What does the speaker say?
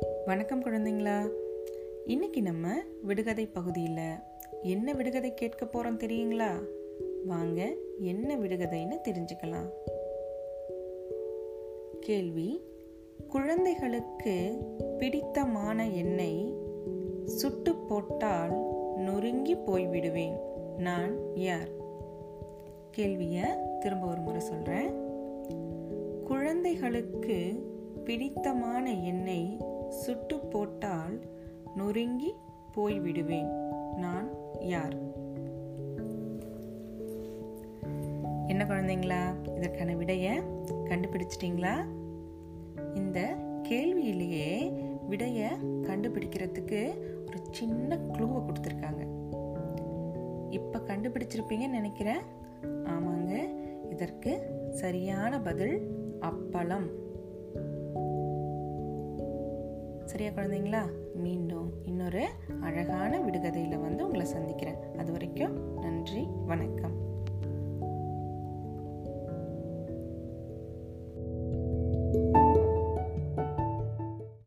வணக்கம் குழந்தைங்களா. இன்னைக்கு நம்ம விடுகதை பகுதியில் என்ன விடுகதை கேட்க போகிறோம் தெரியுங்களா? வாங்க என்ன விடுகதைன்னு தெரிஞ்சுக்கலாம். கேள்வி குழந்தைகளுக்கு பிடித்தமான எண்ணெய் சுட்டு போட்டால் நொறுங்கி போய்விடுவேன். நான் யார்? கேள்வியை திரும்ப ஒரு முறை சொல்கிறேன் குழந்தைகளுக்கு பிடித்தமான எண்ணெய் நொறுங்கி போய்விடுவேன். நான் யார்? என்ன குழந்தைங்களா? இதற்கான விடையை கண்டுபிடிச்சிட்டிங்களா? இந்த கேள்வியிலேயே விடையை கண்டுபிடிக்கிறதுக்கு ஒரு சின்ன க்ளூவை கொடுத்துருக்காங்க. இப்போ கண்டுபிடிச்சிருப்பீங்கன்னு நினைக்கிறேன். ஆமாங்க இதற்கு சரியான பதில் அப்பளம். சரியா குழந்தைங்களா? மீண்டும் இன்னொரு அழகான விடுகதையில் வந்து உங்களை சந்திக்கிறேன். அது வரைக்கும் நன்றி வணக்கம்.